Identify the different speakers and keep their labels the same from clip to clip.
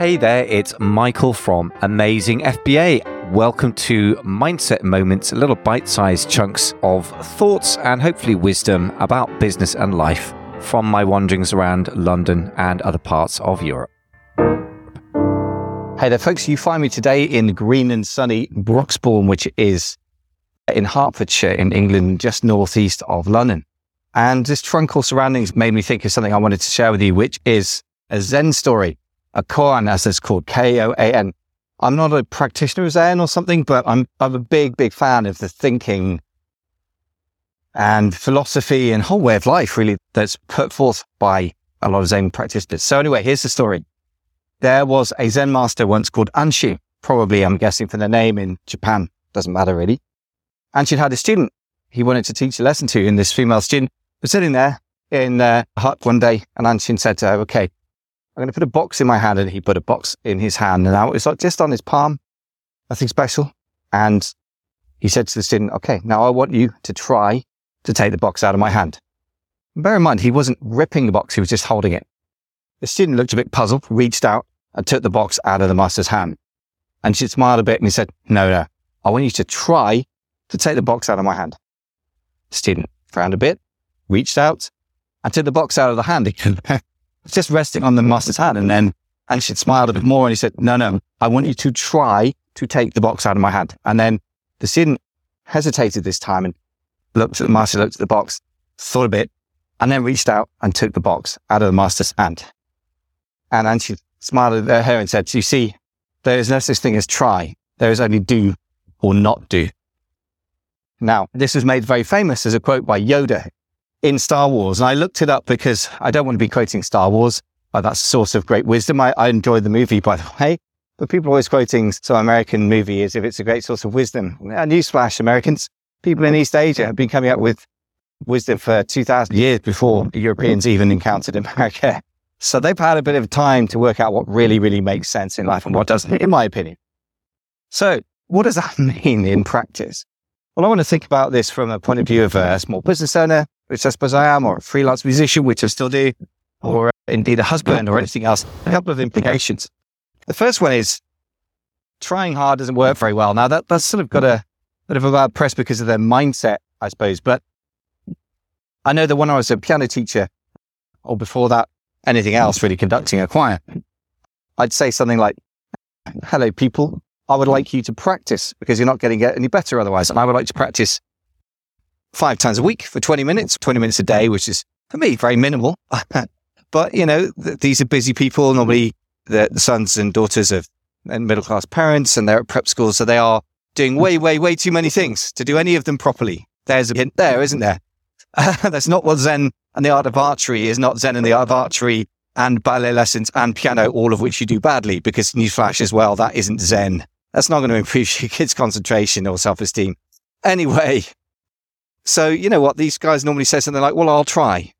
Speaker 1: Hey there, it's Michael from Amazing FBA. Welcome to Mindset Moments, little bite sized chunks of thoughts and hopefully wisdom about business and life from my wanderings around London and other parts of Europe. Hey there, folks. You find me today in green and sunny Broxbourne, which is in Hertfordshire in England, just northeast of London. And this tranquil surroundings made me think of something I wanted to share with you, which is a Zen story, a koan, as it's called, K-O-A-N. I'm not a practitioner of Zen or something, but I'm, I'm a big, big fan of the thinking and philosophy and whole way of life, really, that's put forth by a lot of Zen practitioners. So anyway, here's the story. There was a Zen master once called Anshin, probably, I'm guessing, from the name in Japan. Doesn't matter really. Anshin had a student he wanted to teach a lesson to, and this female student was sitting there in uh, a hut one day, and Anshin said to her, okay, I'm going to put a box in my hand. And he put a box in his hand, and now it was like just on his palm, nothing special. And he said to the student, okay, now I want you to try to take the box out of my hand. And bear in mind, he wasn't ripping the box, he was just holding it. The student looked a bit puzzled, reached out and took the box out of the master's hand. Anshin smiled a bit and he said, no, no, I want you to try to take the box out of my hand. The student frowned a bit, reached out and took the box out of the hand again. just resting on the master's hand. And then, Anshin smiled a bit more and he said, no, no, I want you to try to take the box out of my hand. And then the student hesitated this time and looked at the master, looked at the box, thought a bit, and then reached out and took the box out of the master's hand. And then she smiled at her and said, you see, there is no such thing as try. There is only do or not do. Now, this was made very famous as a quote by Yoda in Star Wars. And I looked it up because I don't want to be quoting Star Wars. but that's a source of great wisdom. I, I enjoyed the movie, by the way. But people are always quoting some American movie as if it's a great source of wisdom. A newsflash, Americans, people in East Asia have been coming up with wisdom for 2000 years before Europeans even encountered America. So they've had a bit of time to work out what really, really makes sense in life and what doesn't, in my opinion. So what does that mean in practice? Well, I want to think about this from a point of view of a small business owner, which I suppose I am, or a freelance musician, which I still do, oh. or uh, indeed a husband or anything else. A couple of implications. The first one is trying hard doesn't work very well. Now that, that's sort of got a bit of a bad press because of their mindset, I suppose. But I know that when I was a piano teacher or before that, anything else really conducting a choir, I'd say something like, hello people, I would like you to practice because you're not getting any better otherwise. And I would like to practice five times a week for 20 minutes, 20 minutes a day, which is for me very minimal. but you know, th- these are busy people. Normally the, sons and daughters of middle class parents and they're at prep schools. So they are doing way, way, way too many things to do any of them properly. There's a hint there, isn't there? that's not what Zen and the art of archery is not Zen and the art of archery and ballet lessons and piano, all of which you do badly because newsflash as well, that isn't Zen. That's not going to improve your kids' concentration or self-esteem. Anyway, so you know what? These guys normally say something like, well, I'll try.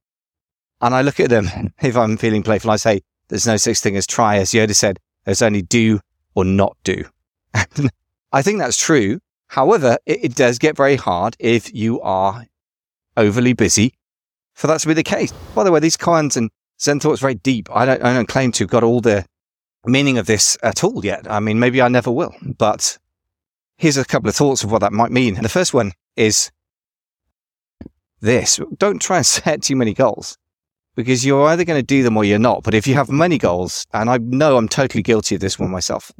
Speaker 1: And I look at them. If I'm feeling playful, I say, there's no such thing as try. As Yoda said, there's only do or not do. I think that's true. However, it, it does get very hard if you are overly busy for that to be the case. By the way, these koans and Zen thoughts very deep. I don't, I don't claim to have got all the meaning of this at all yet. I mean, maybe I never will, but here's a couple of thoughts of what that might mean. And the first one is this. Don't try and set too many goals because you're either going to do them or you're not. But if you have many goals, and I know I'm totally guilty of this one myself,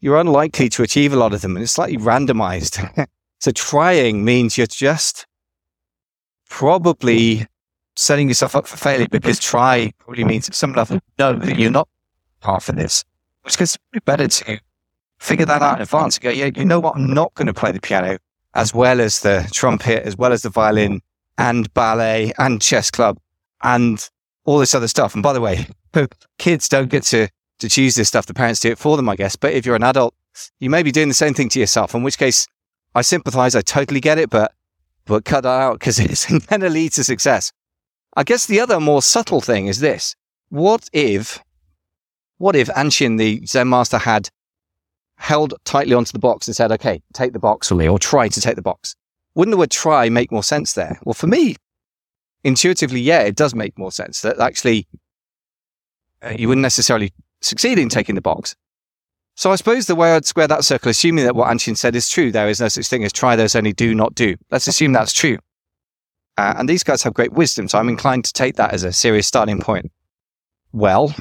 Speaker 1: you're unlikely to achieve a lot of them and it's slightly randomized. so trying means you're just probably setting yourself up for failure because try probably means at some level know that you're not half for this, which gets better to figure that out in advance and go, yeah, you know what? I'm not going to play the piano as well as the trumpet, as well as the violin and ballet and chess club and all this other stuff. And by the way, kids don't get to, to choose this stuff. The parents do it for them, I guess. But if you're an adult, you may be doing the same thing to yourself, in which case I sympathize. I totally get it, but, but cut that out because it's going to lead to success. I guess the other more subtle thing is this. What if, what if Anshin, the Zen master had held tightly onto the box and said, okay, take the box, or try to take the box? Wouldn't the word try make more sense there? Well, for me, intuitively, yeah, it does make more sense that actually uh, you wouldn't necessarily succeed in taking the box. So I suppose the way I'd square that circle, assuming that what Anshin said is true, there is no such thing as try, there's only do, not do. Let's assume that's true. Uh, and these guys have great wisdom, so I'm inclined to take that as a serious starting point. Well,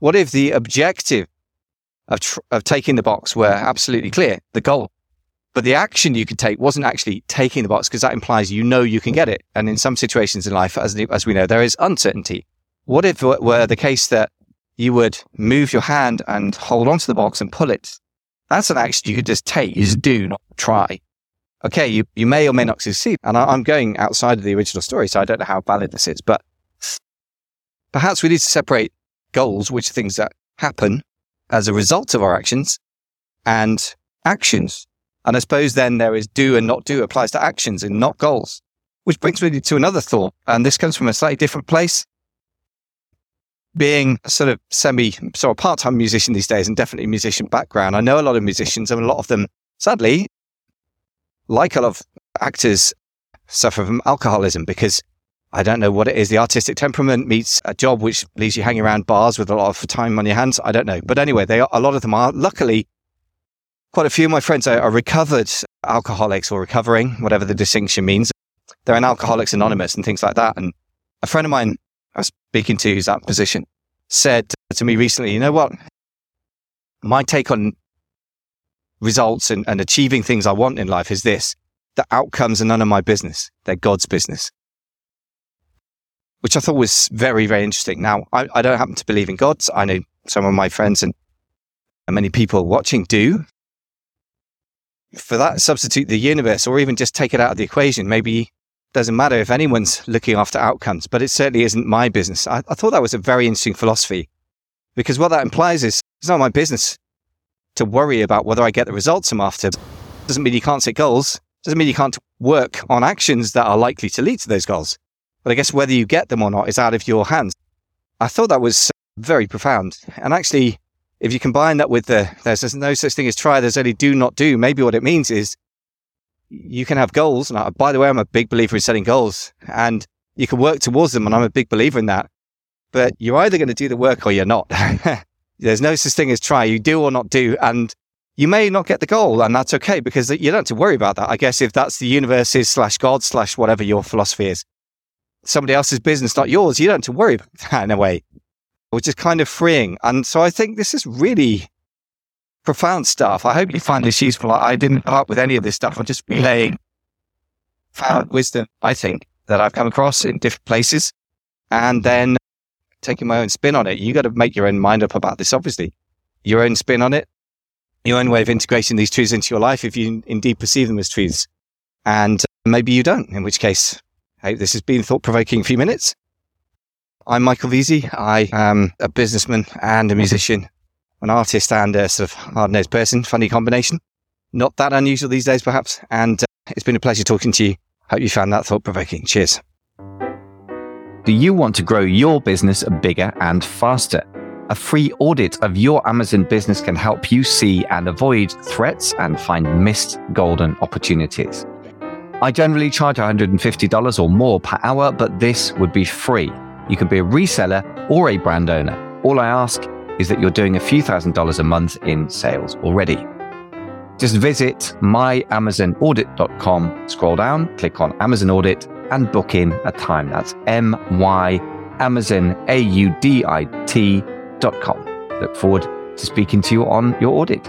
Speaker 1: what if the objective of, tr- of taking the box were absolutely clear, the goal? But the action you could take wasn't actually taking the box because that implies you know you can get it. And in some situations in life, as, as we know, there is uncertainty. What if it were the case that you would move your hand and hold onto the box and pull it. That's an action you could just take. You just do, not try. Okay, you, you may or may not succeed. And I, I'm going outside of the original story, so I don't know how valid this is, but perhaps we need to separate goals, which are things that happen as a result of our actions, and actions. And I suppose then there is do and not do applies to actions and not goals, which brings me to another thought. And this comes from a slightly different place being sort of semi, sort of part time musician these days and definitely musician background, I know a lot of musicians and a lot of them, sadly, like a lot of actors, suffer from alcoholism because I don't know what it is. The artistic temperament meets a job which leaves you hanging around bars with a lot of time on your hands. I don't know. But anyway, they are, a lot of them are. Luckily, quite a few of my friends are, are recovered alcoholics or recovering, whatever the distinction means. They're in Alcoholics Anonymous and things like that. And a friend of mine I was speaking to who's that position said to me recently, you know what? My take on results and, and achieving things I want in life is this. The outcomes are none of my business. They're God's business. Which I thought was very, very interesting. Now, I, I don't happen to believe in God. I know some of my friends and, and many people watching do. For that, substitute the universe or even just take it out of the equation. Maybe doesn't matter if anyone's looking after outcomes, but it certainly isn't my business. I, I thought that was a very interesting philosophy because what that implies is it's not my business to worry about whether I get the results I'm after. Doesn't mean you can't set goals. Doesn't mean you can't work on actions that are likely to lead to those goals. But I guess whether you get them or not is out of your hands. I thought that was very profound. And actually, if you combine that with the there's no such thing as try, there's only do not do, maybe what it means is you can have goals. And I, by the way, I'm a big believer in setting goals and you can work towards them. And I'm a big believer in that. But you're either going to do the work or you're not. There's no such thing as try. You do or not do. And you may not get the goal and that's okay because you don't have to worry about that. I guess if that's the universe's slash God slash whatever your philosophy is, somebody else's business, not yours, you don't have to worry about that in a way, which is kind of freeing. And so I think this is really profound stuff. I hope you find this useful. I didn't come up with any of this stuff. I'm just relaying profound wisdom, I think, that I've come across in different places and then taking my own spin on it. You got to make your own mind up about this, obviously. Your own spin on it, your own way of integrating these truths into your life if you indeed perceive them as truths. And uh, maybe you don't, in which case, hey, this has been thought provoking a few minutes. I'm Michael Veazey. I am a businessman and a musician an artist and a sort of hard nosed person. Funny combination. Not that unusual these days, perhaps. And uh, it's been a pleasure talking to you. Hope you found that thought provoking. Cheers.
Speaker 2: Do you want to grow your business bigger and faster? A free audit of your Amazon business can help you see and avoid threats and find missed golden opportunities. I generally charge $150 or more per hour, but this would be free. You can be a reseller or a brand owner. All I ask is that you're doing a few thousand dollars a month in sales already. Just visit myamazonaudit.com, scroll down, click on Amazon Audit, and book in a time. That's M Y Amazon A U D I T.com. Look forward to speaking to you on your audit.